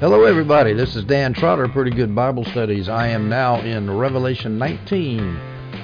Hello, everybody. This is Dan Trotter, Pretty Good Bible Studies. I am now in Revelation 19.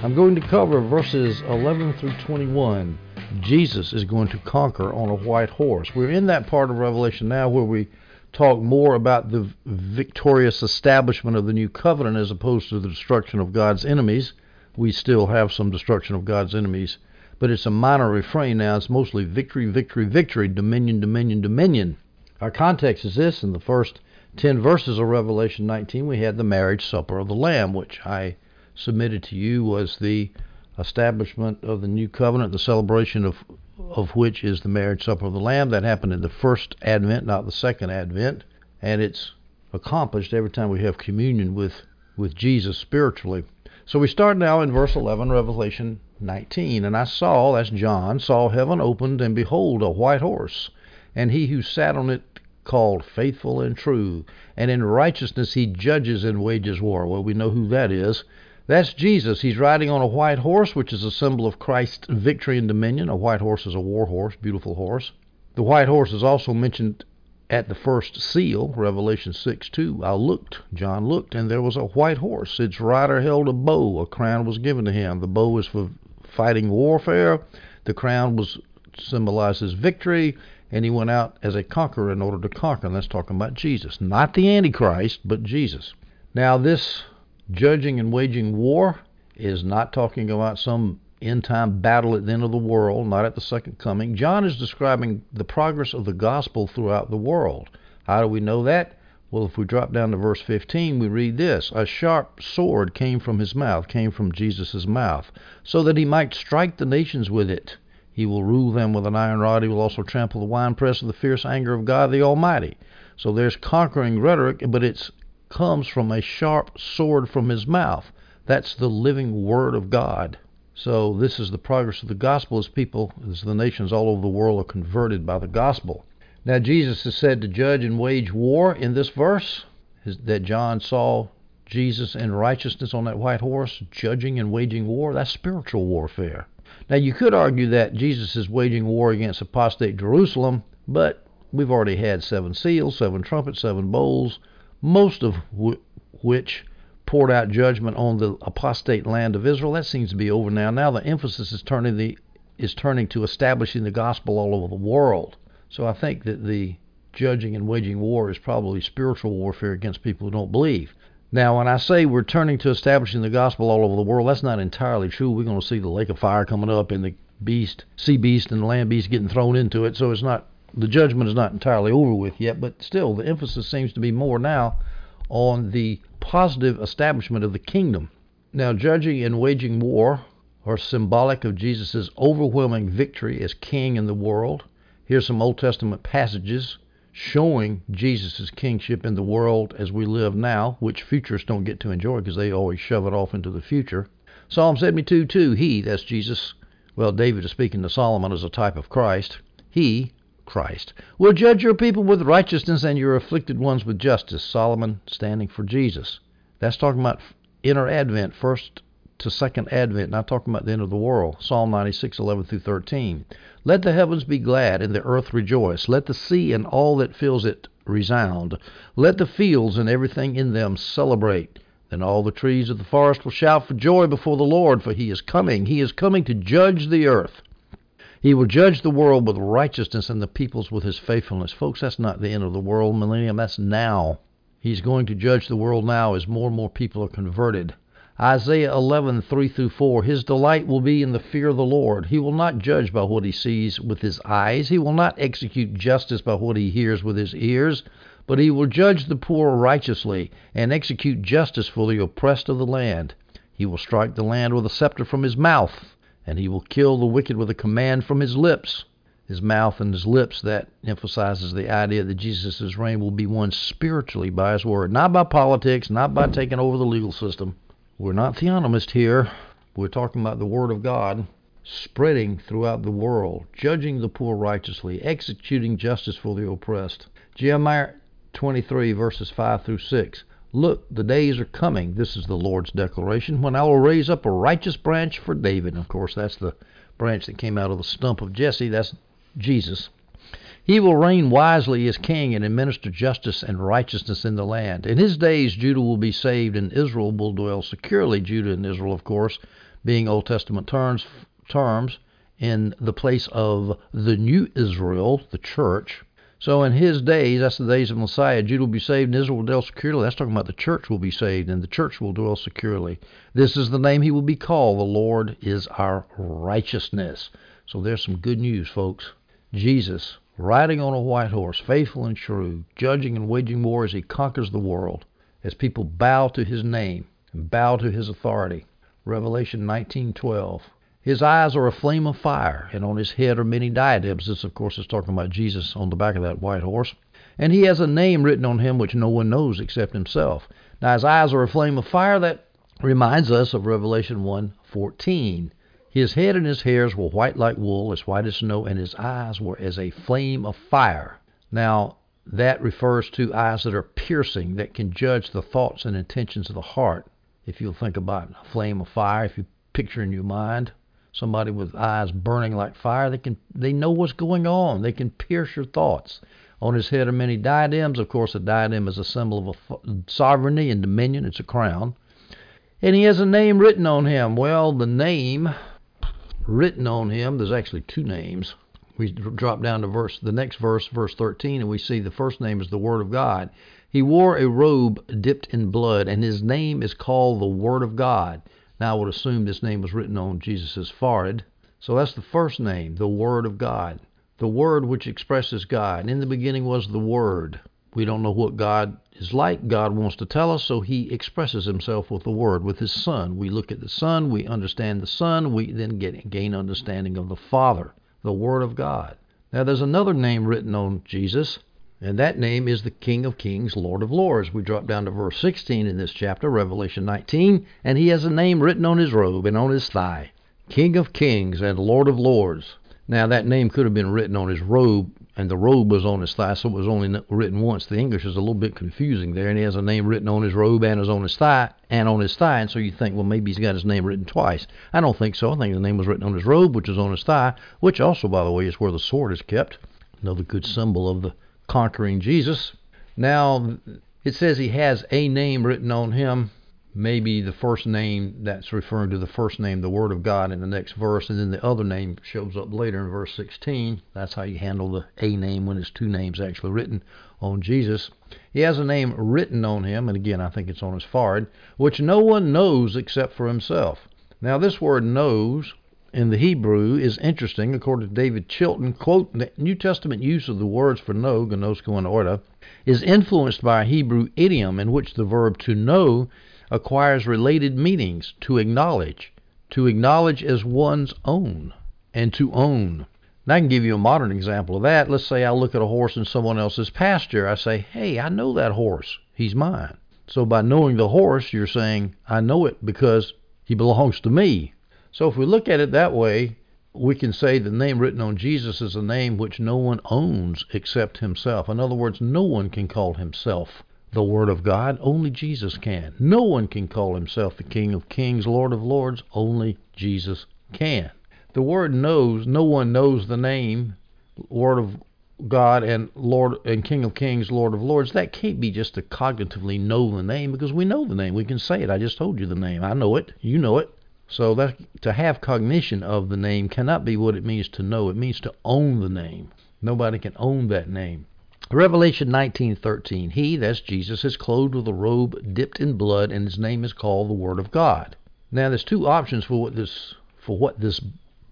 I'm going to cover verses 11 through 21. Jesus is going to conquer on a white horse. We're in that part of Revelation now where we talk more about the victorious establishment of the new covenant as opposed to the destruction of God's enemies. We still have some destruction of God's enemies, but it's a minor refrain now. It's mostly victory, victory, victory, dominion, dominion, dominion. Our context is this in the first 10 verses of Revelation 19, we had the marriage supper of the Lamb, which I submitted to you was the establishment of the new covenant, the celebration of of which is the marriage supper of the Lamb. That happened in the first advent, not the second advent, and it's accomplished every time we have communion with with Jesus spiritually. So we start now in verse 11, Revelation 19. And I saw, that's John, saw heaven opened, and behold, a white horse, and he who sat on it called faithful and true, and in righteousness he judges and wages war. Well, we know who that is. That's Jesus. He's riding on a white horse, which is a symbol of Christ's victory and dominion. A white horse is a war horse, beautiful horse. The white horse is also mentioned at the first seal, Revelation 6 2. I looked, John looked, and there was a white horse. Its rider held a bow. A crown was given to him. The bow is for fighting warfare. The crown was symbolizes victory, and he went out as a conqueror in order to conquer. And that's talking about Jesus, not the Antichrist, but Jesus. Now, this judging and waging war is not talking about some end time battle at the end of the world, not at the second coming. John is describing the progress of the gospel throughout the world. How do we know that? Well, if we drop down to verse 15, we read this A sharp sword came from his mouth, came from Jesus' mouth, so that he might strike the nations with it. He will rule them with an iron rod. He will also trample the winepress of the fierce anger of God the Almighty. So there's conquering rhetoric, but it comes from a sharp sword from his mouth. That's the living word of God. So this is the progress of the gospel as people, as the nations all over the world are converted by the gospel. Now Jesus is said to judge and wage war in this verse that John saw Jesus in righteousness on that white horse, judging and waging war. That's spiritual warfare. Now, you could argue that Jesus is waging war against apostate Jerusalem, but we've already had seven seals, seven trumpets, seven bowls, most of which poured out judgment on the apostate land of Israel. That seems to be over now. Now the emphasis is turning the is turning to establishing the gospel all over the world. So I think that the judging and waging war is probably spiritual warfare against people who don't believe. Now, when I say we're turning to establishing the gospel all over the world, that's not entirely true. We're going to see the lake of fire coming up and the beast, sea beast, and the land beast getting thrown into it. So it's not the judgment is not entirely over with yet, but still the emphasis seems to be more now on the positive establishment of the kingdom. Now, judging and waging war are symbolic of Jesus' overwhelming victory as king in the world. Here's some Old Testament passages showing Jesus' kingship in the world as we live now, which futurists don't get to enjoy because they always shove it off into the future. Psalm 72 2, He, that's Jesus, well, David is speaking to Solomon as a type of Christ. He, Christ, will judge your people with righteousness and your afflicted ones with justice. Solomon standing for Jesus. That's talking about inner advent, first to second advent, not talking about the end of the world. Psalm 96, 11 through 13. Let the heavens be glad and the earth rejoice. Let the sea and all that fills it resound. Let the fields and everything in them celebrate. Then all the trees of the forest will shout for joy before the Lord, for he is coming. He is coming to judge the earth. He will judge the world with righteousness and the peoples with his faithfulness. Folks, that's not the end of the world, millennium. That's now. He's going to judge the world now as more and more people are converted. Isaiah 11, 3 through 4. His delight will be in the fear of the Lord. He will not judge by what he sees with his eyes. He will not execute justice by what he hears with his ears. But he will judge the poor righteously and execute justice for the oppressed of the land. He will strike the land with a scepter from his mouth, and he will kill the wicked with a command from his lips. His mouth and his lips, that emphasizes the idea that Jesus' reign will be won spiritually by his word, not by politics, not by taking over the legal system. We're not theonomists here. We're talking about the Word of God spreading throughout the world, judging the poor righteously, executing justice for the oppressed. Jeremiah 23, verses 5 through 6. Look, the days are coming, this is the Lord's declaration, when I will raise up a righteous branch for David. And of course, that's the branch that came out of the stump of Jesse. That's Jesus. He will reign wisely as king and administer justice and righteousness in the land. In his days, Judah will be saved and Israel will dwell securely. Judah and Israel, of course, being Old Testament terms, terms in the place of the new Israel, the church. So in his days, that's the days of Messiah, Judah will be saved and Israel will dwell securely. That's talking about the church will be saved and the church will dwell securely. This is the name he will be called. The Lord is our righteousness. So there's some good news, folks. Jesus, riding on a white horse, faithful and true, judging and waging war as he conquers the world, as people bow to his name and bow to his authority. Revelation 19:12. His eyes are a flame of fire, and on his head are many diadems. This, of course, is talking about Jesus on the back of that white horse. And he has a name written on him which no one knows except himself. Now, his eyes are a flame of fire. That reminds us of Revelation 1:14. His head and his hairs were white like wool, as white as snow, and his eyes were as a flame of fire. Now, that refers to eyes that are piercing, that can judge the thoughts and intentions of the heart. If you'll think about a flame of fire, if you picture in your mind somebody with eyes burning like fire, they can they know what's going on. They can pierce your thoughts. On his head are many diadems. Of course, a diadem is a symbol of a sovereignty and dominion. It's a crown. And he has a name written on him. Well, the name written on him, there's actually two names. We drop down to verse the next verse, verse 13, and we see the first name is the Word of God. He wore a robe dipped in blood, and his name is called the Word of God. Now, I would assume this name was written on Jesus' forehead. So that's the first name, the Word of God. The Word which expresses God. In the beginning was the Word. We don't know what God is like. God wants to tell us, so He expresses Himself with the Word, with His Son. We look at the Son, we understand the Son, we then get, gain understanding of the Father, the Word of God. Now, there's another name written on Jesus, and that name is the King of Kings, Lord of Lords. We drop down to verse 16 in this chapter, Revelation 19, and he has a name written on his robe and on his thigh King of Kings and Lord of Lords. Now, that name could have been written on his robe, and the robe was on his thigh, so it was only written once. The English is a little bit confusing there, and he has a name written on his robe and is on his thigh, and on his thigh, and so you think, well, maybe he's got his name written twice. I don't think so. I think the name was written on his robe, which is on his thigh, which also, by the way, is where the sword is kept. Another good symbol of the conquering Jesus. Now, it says he has a name written on him, maybe the first name that's referring to the first name, the Word of God, in the next verse, and then the other name shows up later in verse 16. That's how you handle the a name when it's two names actually written on Jesus. He has a name written on him, and again, I think it's on his forehead, which no one knows except for himself. Now, this word knows in the Hebrew is interesting. According to David Chilton, quote, the New Testament use of the words for know, gnosko and oida, is influenced by a Hebrew idiom in which the verb to know acquires related meanings to acknowledge, to acknowledge as one's own, and to own. And I can give you a modern example of that. Let's say I look at a horse in someone else's pasture. I say, hey, I know that horse. He's mine. So by knowing the horse, you're saying, I know it because he belongs to me. So if we look at it that way, we can say the name written on Jesus is a name which no one owns except himself. In other words, no one can call himself the Word of God, only Jesus can. No one can call himself the King of Kings, Lord of Lords, only Jesus can. The word knows, no one knows the name, Word of God and Lord and King of Kings, Lord of Lords. That can't be just to cognitively know the name because we know the name. We can say it. I just told you the name. I know it. You know it. So that to have cognition of the name cannot be what it means to know. It means to own the name. Nobody can own that name. Revelation 19:13. He, that's Jesus, is clothed with a robe dipped in blood, and his name is called the Word of God. Now, there's two options for what this for what this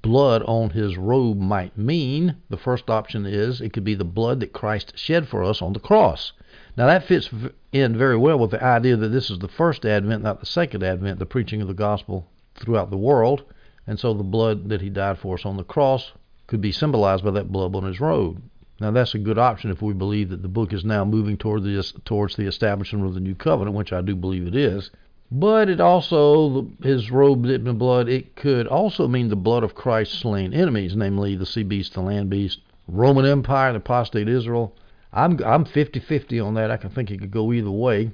blood on his robe might mean. The first option is it could be the blood that Christ shed for us on the cross. Now that fits in very well with the idea that this is the first advent, not the second advent, the preaching of the gospel throughout the world, and so the blood that he died for us on the cross could be symbolized by that blood on his robe. Now that's a good option if we believe that the book is now moving toward the, towards the establishment of the new covenant, which I do believe it is. But it also, his robe dipped in blood, it could also mean the blood of Christ's slain enemies, namely the sea beast, the land beast, Roman Empire, the apostate Israel. I'm I'm 50-50 on that. I can think it could go either way.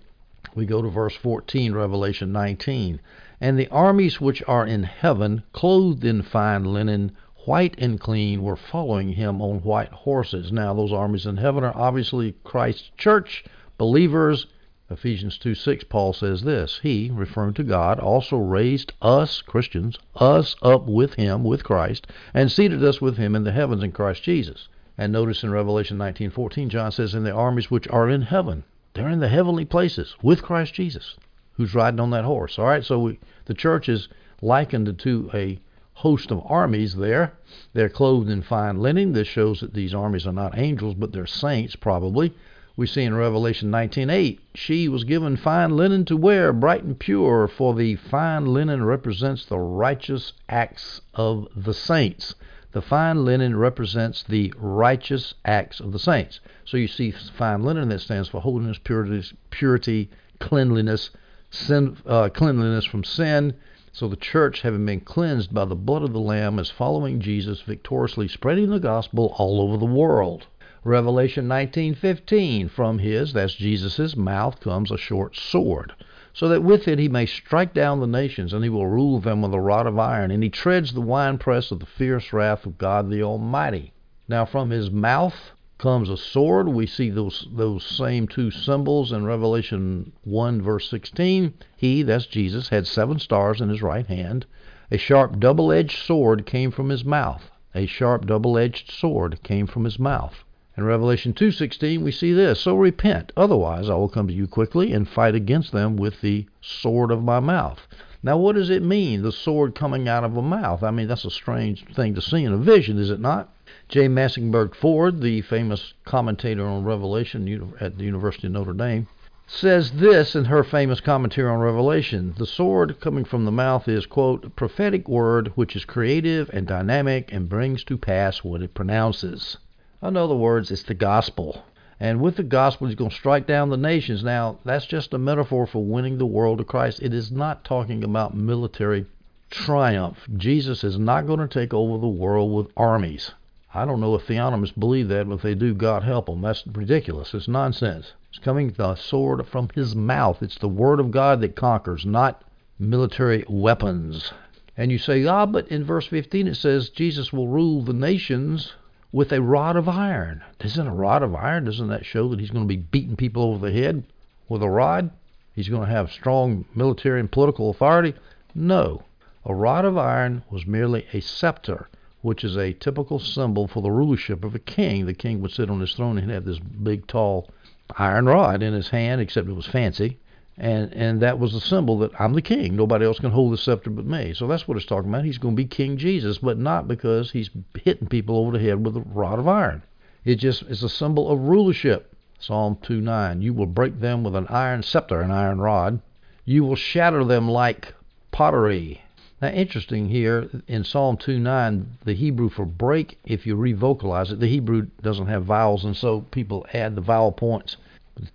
We go to verse 14, Revelation 19 and the armies which are in heaven, clothed in fine linen, white and clean, were following him on white horses. Now, those armies in heaven are obviously Christ's church, believers. Ephesians 2 6, Paul says this He, referring to God, also raised us, Christians, us up with Him, with Christ, and seated us with Him in the heavens in Christ Jesus. And notice in Revelation 19:14, John says, "In the armies which are in heaven, they're in the heavenly places with Christ Jesus, who's riding on that horse." All right, so we, the church is likened to a host of armies there. They're clothed in fine linen. This shows that these armies are not angels, but they're saints, probably. We see in Revelation 19:8, she was given fine linen to wear, bright and pure, for the fine linen represents the righteous acts of the saints. The fine linen represents the righteous acts of the saints. So you see fine linen that stands for holiness, purity, purity cleanliness, sin, uh, cleanliness from sin. So the church, having been cleansed by the blood of the Lamb, is following Jesus victoriously, spreading the gospel all over the world. Revelation 19:15 from his that's Jesus's mouth comes a short sword so that with it he may strike down the nations, and he will rule them with a rod of iron, and he treads the winepress of the fierce wrath of God the Almighty. Now from his mouth comes a sword. We see those those same two symbols in Revelation 1 verse 16. He, that's Jesus, had seven stars in his right hand. A sharp double-edged sword came from his mouth. A sharp double-edged sword came from his mouth. In Revelation 2:16 we see this, so repent, otherwise I will come to you quickly and fight against them with the sword of my mouth. Now what does it mean, the sword coming out of a mouth? I mean, that's a strange thing to see in a vision, is it not? J. Massyngberde Ford, the famous commentator on Revelation at the University of Notre Dame, says this in her famous commentary on Revelation. The sword coming from the mouth is, quote, a prophetic word which is creative and dynamic and brings to pass what it pronounces. In other words, it's the gospel. And with the gospel, he's going to strike down the nations. Now, that's just a metaphor for winning the world to Christ. It is not talking about military triumph. Jesus is not going to take over the world with armies. I don't know if theonomists believe that, but if they do, God help them. That's ridiculous. It's nonsense. It's coming the sword from his mouth. It's the word of God that conquers, not military weapons. And you say, ah, but in verse 15 it says Jesus will rule the nations with a rod of iron. Isn't a rod of iron? Doesn't that show that he's going to be beating people over the head with a rod? He's going to have strong military and political authority? No. A rod of iron was merely a scepter, which is a typical symbol for the rulership of a king. The king would sit on his throne and have this big, tall iron rod in his hand, except it was fancy and and that was the symbol that I'm the king. Nobody else can hold the scepter but me. So that's what it's talking about. He's going to be King Jesus, but not because he's hitting people over the head with a rod of iron. It just is a symbol of rulership. Psalm 2:9. You will break them with an iron scepter, an iron rod. You will shatter them like pottery. Now, interesting here in Psalm 2:9, the Hebrew for break, if you revocalize it, the Hebrew doesn't have vowels, and so people add the vowel points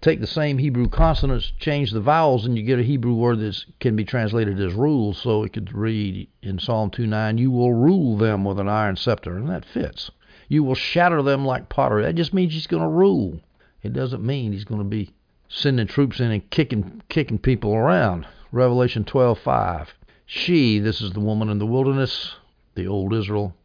take the same Hebrew consonants, change the vowels, and you get a Hebrew word that can be translated as rule. So it could read in Psalm 2:9, "You will rule them with an iron scepter," and that fits. You will shatter them like pottery. That just means he's going to rule. It doesn't mean he's going to be sending troops in and kicking kicking people around. Revelation 12:5. She, this is the woman in the wilderness, the old Israel.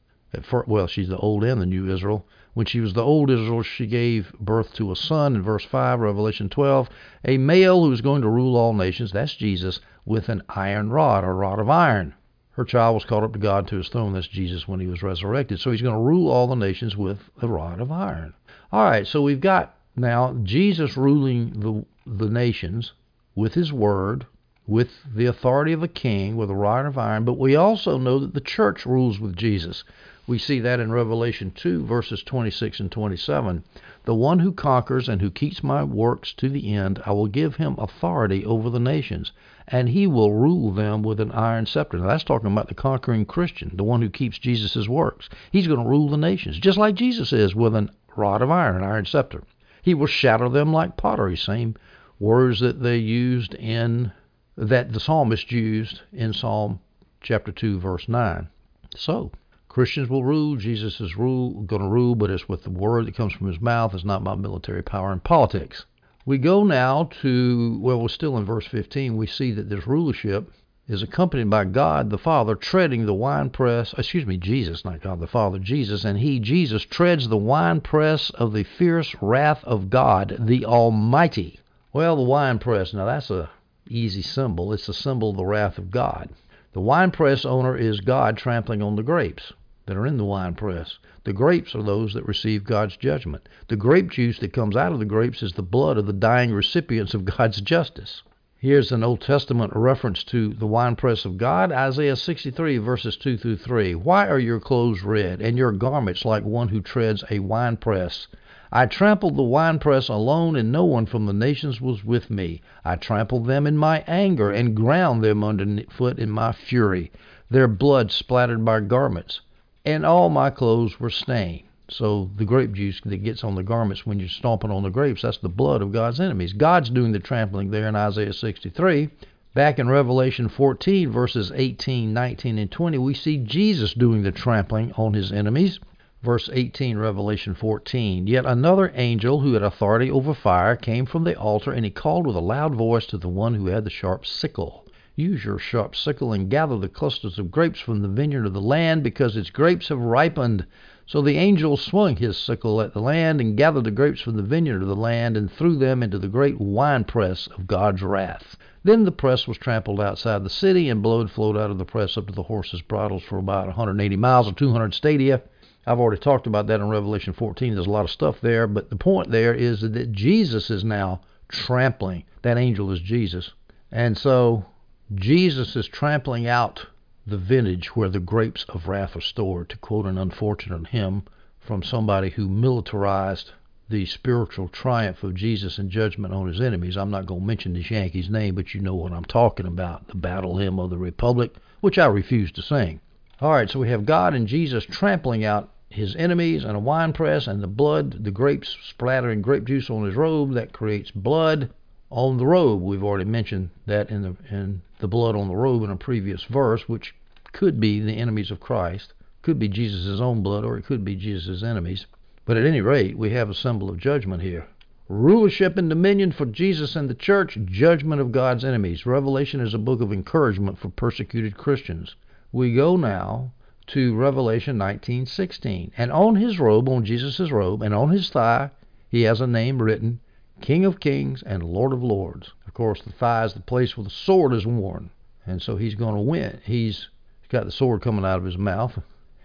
First, well, she's the old and the new Israel when she was the old Israel, she gave birth to a son in verse 5, Revelation 12, a male who is going to rule all nations, that's Jesus, with an iron rod, a rod of iron. Her child was caught up to God to his throne, that's Jesus when he was resurrected. So he's going to rule all the nations with a rod of iron. All right, so we've got now Jesus ruling the, the nations with his word, with the authority of a king, with a rod of iron, but we also know that the church rules with Jesus. We see that in Revelation 2, verses 26 and 27. The one who conquers and who keeps my works to the end, I will give him authority over the nations, and he will rule them with an iron scepter. Now, that's talking about the conquering Christian, the one who keeps Jesus' works. He's going to rule the nations, just like Jesus is, with a rod of iron, an iron scepter. He will shatter them like pottery, same words that they used in, that the psalmist used in Psalm chapter 2, verse 9. So, Christians will rule. Jesus is rule, going to rule, but it's with the word that comes from his mouth. It's not about military power and politics. We go now to, well, we're still in verse 15. We see that this rulership is accompanied by God the Father treading the winepress, excuse me, Jesus, not God the Father, Jesus, and he, Jesus, treads the winepress of the fierce wrath of God, the Almighty. Well, the winepress, now that's a easy symbol. It's a symbol of the wrath of God. The winepress owner is God trampling on the grapes that are in the winepress. The grapes are those that receive God's judgment. The grape juice that comes out of the grapes is the blood of the dying recipients of God's justice. Here's an Old Testament reference to the winepress of God, Isaiah 63, verses 2 through 3. Why are your clothes red, and your garments like one who treads a winepress? I trampled the winepress alone, and no one from the nations was with me. I trampled them in my anger, and ground them underfoot in my fury. Their blood splattered my garments, and all my clothes were stained. So the grape juice that gets on the garments when you're stomping on the grapes, that's the blood of God's enemies. God's doing the trampling there in Isaiah 63. Back in Revelation 14, verses 18, 19, and 20, we see Jesus doing the trampling on his enemies. Verse 18, Revelation 14. Yet another angel who had authority over fire came from the altar, and he called with a loud voice to the one who had the sharp sickle. Use your sharp sickle and gather the clusters of grapes from the vineyard of the land, because its grapes have ripened. So the angel swung his sickle at the land and gathered the grapes from the vineyard of the land and threw them into the great winepress of God's wrath. Then the press was trampled outside the city, and blood flowed out of the press up to the horses' bridles for about 180 miles or 200 stadia. I've already talked about that in Revelation 14. There's a lot of stuff there, but the point there is that Jesus is now trampling. That angel is Jesus. And so Jesus is trampling out the vintage where the grapes of wrath are stored, to quote an unfortunate hymn from somebody who militarized the spiritual triumph of Jesus and judgment on his enemies. I'm not going to mention this Yankee's name, but you know what I'm talking about the battle hymn of the Republic, which I refuse to sing. All right, so we have God and Jesus trampling out his enemies and a wine press and the blood, the grapes splattering grape juice on his robe that creates blood on the robe. We've already mentioned that in the in the blood on the robe in a previous verse, which could be the enemies of Christ, could be Jesus' own blood, or it could be Jesus' enemies. But at any rate, we have a symbol of judgment here. Rulership and dominion for Jesus and the church, judgment of God's enemies. Revelation is a book of encouragement for persecuted Christians. We go now to Revelation 19:16. And on his robe, on Jesus' robe, and on his thigh, he has a name written, King of Kings and Lord of Lords. Of course, the thigh is the place where the sword is worn, and so he's going to win. He's got the sword coming out of his mouth.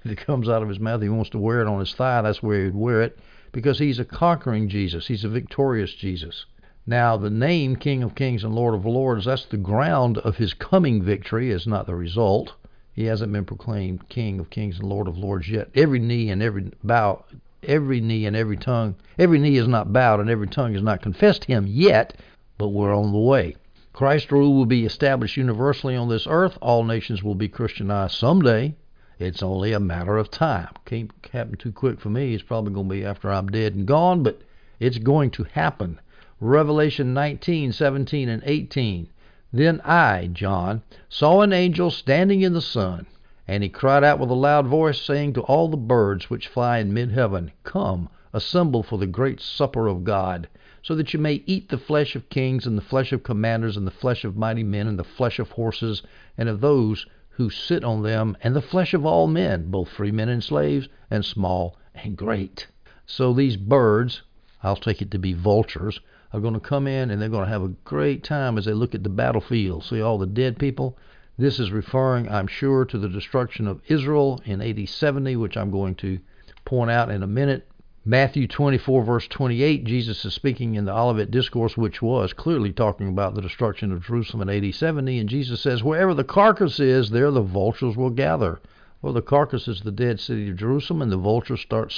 If it comes out of his mouth, he wants to wear it on his thigh. That's where he'd wear it because he's a conquering Jesus. He's a victorious Jesus. Now, the name King of Kings and Lord of Lords, that's the ground of his coming victory, is not the result. He hasn't been proclaimed King of Kings and Lord of Lords yet. Every knee and every bow, every knee and every tongue, every knee is not bowed and every tongue is not confessed him yet, but we're on the way. Christ's rule will be established universally on this earth. All nations will be Christianized someday. It's only a matter of time. Can't happen too quick for me. It's probably going to be after I'm dead and gone, but it's going to happen. Revelation 19, 17, and 18. Then I, John, saw an angel standing in the sun, and he cried out with a loud voice, saying to all the birds which fly in mid heaven, Come, assemble for the great supper of God so that you may eat the flesh of kings, and the flesh of commanders, and the flesh of mighty men, and the flesh of horses, and of those who sit on them, and the flesh of all men, both free men and slaves, and small and great. So these birds, I'll take it to be vultures, are going to come in and they're going to have a great time as they look at the battlefield, see all the dead people. This is referring, I'm sure, to the destruction of Israel in AD 70, which I'm going to point out in a minute. Matthew 24, verse 28, Jesus is speaking in the Olivet Discourse, which was clearly talking about the destruction of Jerusalem in AD 70. And Jesus says, Wherever the carcass is, there the vultures will gather. Well, the carcass is the dead city of Jerusalem, and the vultures start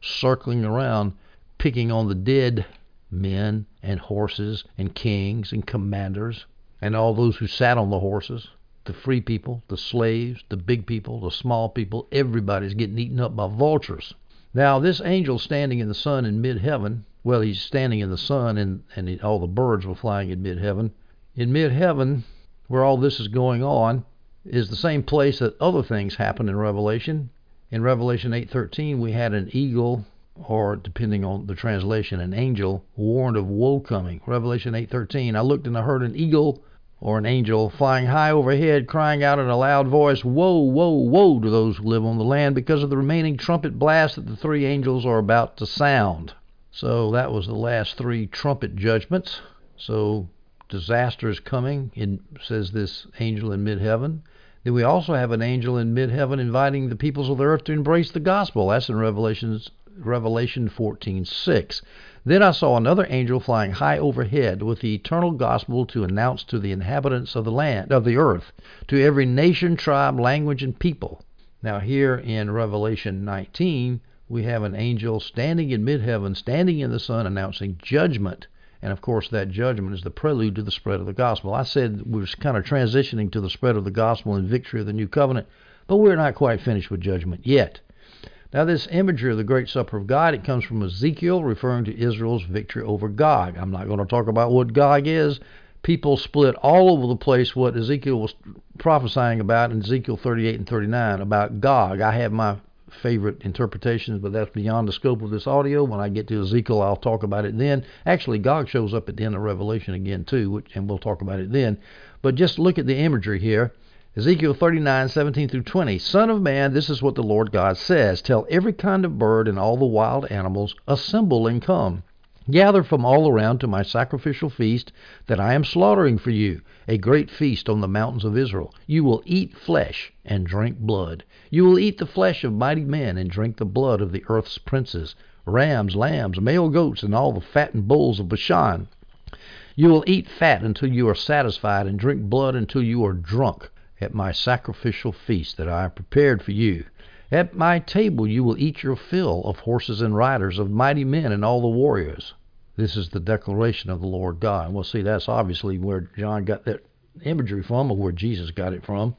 circling around, picking on the dead men and horses and kings and commanders and all those who sat on the horses the free people, the slaves, the big people, the small people, everybody's getting eaten up by vultures. Now, this angel standing in the sun in mid heaven, well, he's standing in the sun and, and all the birds were flying in mid heaven. In mid heaven, where all this is going on, is the same place that other things happen in Revelation. In Revelation 8:13, we had an eagle, or depending on the translation, an angel warned of woe coming. Revelation 8:13, I looked and I heard an eagle or an angel flying high overhead, crying out in a loud voice, Woe, woe, woe to those who live on the land, because of the remaining trumpet blast that the three angels are about to sound. So that was the last three trumpet judgments. So disaster is coming, in, says this angel in mid heaven. Then we also have an angel in mid heaven inviting the peoples of the earth to embrace the gospel. That's in Revelations, Revelation 14:6. Then I saw another angel flying high overhead with the eternal gospel to announce to the inhabitants of the land of the earth, to every nation, tribe, language, and people. Now here in Revelation 19, we have an angel standing in mid heaven, standing in the sun, announcing judgment. And of course, that judgment is the prelude to the spread of the gospel. I said we're kind of transitioning to the spread of the gospel and victory of the new covenant, but we're not quite finished with judgment yet. Now, this imagery of the Great Supper of God, it comes from Ezekiel, referring to Israel's victory over Gog. I'm not going to talk about what Gog is. People split all over the place what Ezekiel was prophesying about in Ezekiel 38 and 39 about Gog. I have my favorite interpretations, but that's beyond the scope of this audio. When I get to Ezekiel, I'll talk about it then. Actually, Gog shows up at the end of Revelation again, too, and we'll talk about it then. But just look at the imagery here. Ezekiel 39, 17 through 20. Son of man, this is what the Lord God says Tell every kind of bird and all the wild animals, assemble and come. Gather from all around to my sacrificial feast that I am slaughtering for you, a great feast on the mountains of Israel. You will eat flesh and drink blood. You will eat the flesh of mighty men and drink the blood of the earth's princes, rams, lambs, male goats, and all the fattened bulls of Bashan. You will eat fat until you are satisfied and drink blood until you are drunk at my sacrificial feast that I have prepared for you. At my table you will eat your fill of horses and riders, of mighty men and all the warriors. This is the declaration of the Lord God. And we'll see that's obviously where John got that imagery from, or where Jesus got it from.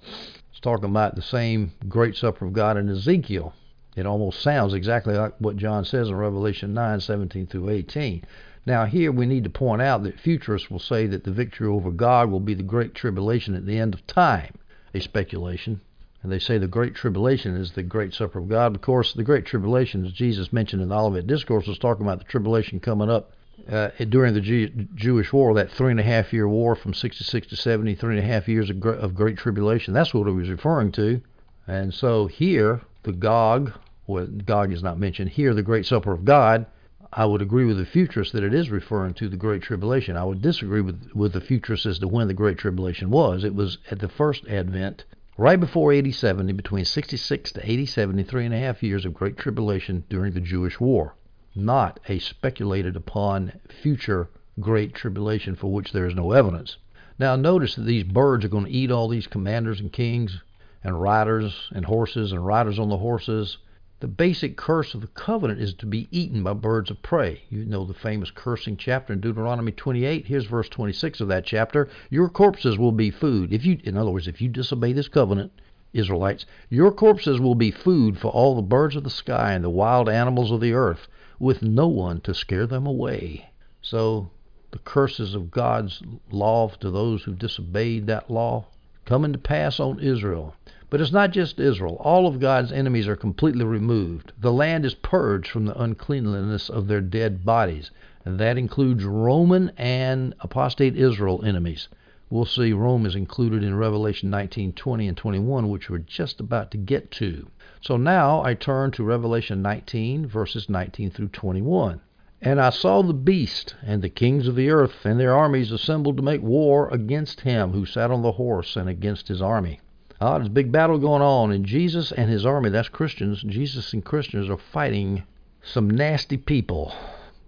It's talking about the same great supper of God in Ezekiel. It almost sounds exactly like what John says in Revelation 9, 17 through 18. Now, here we need to point out that futurists will say that the victory over Gog will be the great tribulation at the end of time a speculation. And they say the Great Tribulation is the Great Supper of God. Of course, the Great Tribulation, as Jesus mentioned in the Olivet Discourse, was talking about the tribulation coming up uh, during the Jewish War, that three and a half year war from 66 to 70, three and a half years of, gr- of Great Tribulation. That's what he was referring to. And so here, the Gog, well, Gog is not mentioned here, the Great Supper of God, I would agree with the futurists that it is referring to the Great Tribulation. I would disagree with, with the futurists as to when the Great Tribulation was. It was at the first advent, right before AD 70, between 66 to AD 70, three and a half years of Great Tribulation during the Jewish War. Not a speculated upon future Great Tribulation for which there is no evidence. Now, notice that these birds are going to eat all these commanders and kings and riders and horses and riders on the horses the basic curse of the covenant is to be eaten by birds of prey. You know the famous cursing chapter in Deuteronomy 28. Here's verse 26 of that chapter. Your corpses will be food. If you, in other words, if you disobey this covenant, Israelites, your corpses will be food for all the birds of the sky and the wild animals of the earth, with no one to scare them away. So the curses of God's law to those who disobeyed that law coming to pass on Israel. But it's not just Israel. All of God's enemies are completely removed. The land is purged from the uncleanliness of their dead bodies, and that includes Roman and apostate Israel enemies. We'll see Rome is included in Revelation 19, 20, and 21, which we're just about to get to. So now I turn to Revelation 19, verses 19 through 21. And I saw the beast and the kings of the earth and their armies assembled to make war against him who sat on the horse and against his army. Ah, there's a big battle going on, and Jesus and his army, that's Christians, Jesus and Christians are fighting some nasty people.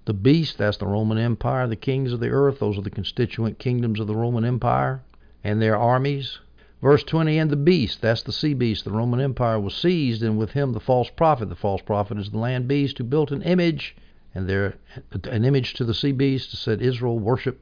The beast, that's the Roman Empire, the kings of the earth, those are the constituent kingdoms of the Roman Empire, and their armies. Verse 20, and the beast, that's the sea beast, the Roman Empire, was seized, and with him the false prophet. The false prophet is the land beast who built an image, and there an image to the sea beast to said, Israel worship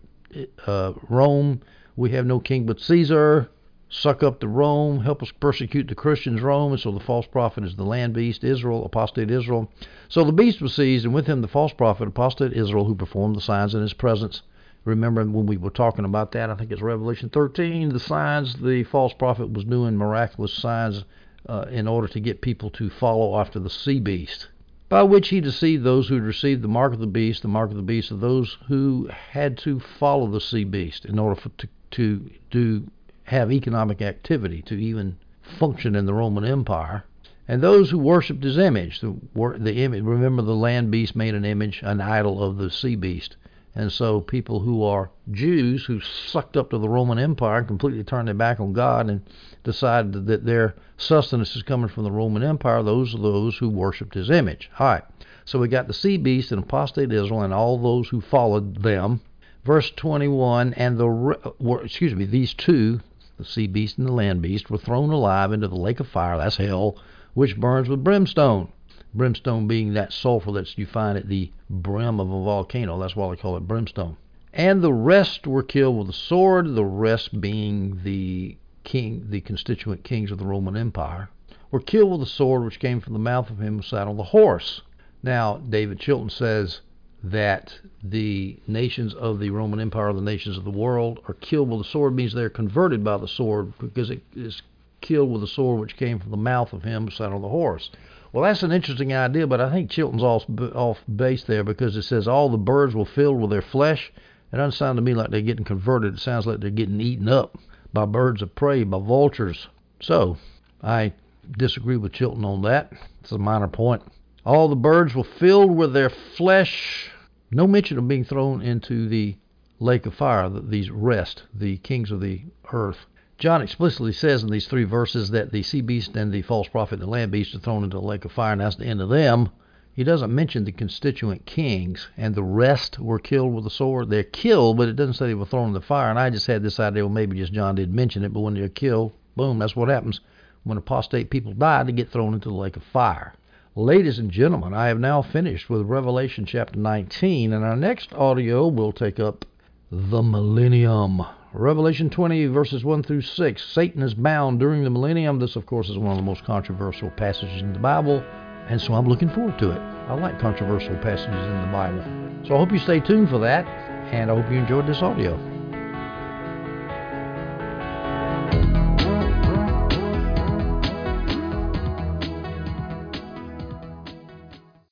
uh, Rome. We have no king but Caesar suck up to Rome, help us persecute the Christians, Rome. And so the false prophet is the land beast, Israel, apostate Israel. So the beast was seized, and with him the false prophet, apostate Israel, who performed the signs in his presence. Remember when we were talking about that? I think it's Revelation 13. The signs the false prophet was doing miraculous signs uh, in order to get people to follow after the sea beast, by which he deceived those who had received the mark of the beast, the mark of the beast of those who had to follow the sea beast in order for, to to do have economic activity, to even function in the Roman Empire. And those who worshipped his image, the, the image, remember the land beast made an image, an idol of the sea beast. And so people who are Jews who sucked up to the Roman Empire and completely turned their back on God and decided that their sustenance is coming from the Roman Empire, those are those who worshipped his image. All right. So we got the sea beast and apostate Israel and all those who followed them. Verse 21, and the, excuse me, these two, the sea beast and the land beast, were thrown alive into the lake of fire, that's hell, which burns with brimstone. Brimstone being that sulfur that you find at the brim of a volcano. That's why they call it brimstone. And the rest were killed with the sword, the rest being the king, the constituent kings of the Roman Empire, were killed with the sword which came from the mouth of him who sat on the horse. Now, David Chilton says that the nations of the Roman Empire, the nations of the world, are killed with the sword means they're converted by the sword because it is killed with the sword which came from the mouth of him sat on the horse. Well, that's an interesting idea, but I think Chilton's off, off base there because it says all the birds will fill with their flesh. It doesn't sound to me like they're getting converted. It sounds like they're getting eaten up by birds of prey, by vultures. So, I disagree with Chilton on that. It's a minor point. All the birds were filled with their flesh. No mention of being thrown into the lake of fire, these rest, the kings of the earth. John explicitly says in these three verses that the sea beast and the false prophet and the land beast are thrown into the lake of fire, and that's the end of them. He doesn't mention the constituent kings, and the rest were killed with the sword. They're killed, but it doesn't say they were thrown in the fire. And I just had this idea, well, maybe just John did mention it, but when they're killed, boom, that's what happens. When apostate people die, they get thrown into the lake of fire. Ladies and gentlemen, I have now finished with Revelation chapter 19, and our next audio will take up the millennium. Revelation 20, verses 1 through 6. Satan is bound during the millennium. This, of course, is one of the most controversial passages in the Bible, and so I'm looking forward to it. I like controversial passages in the Bible. So I hope you stay tuned for that, and I hope you enjoyed this audio.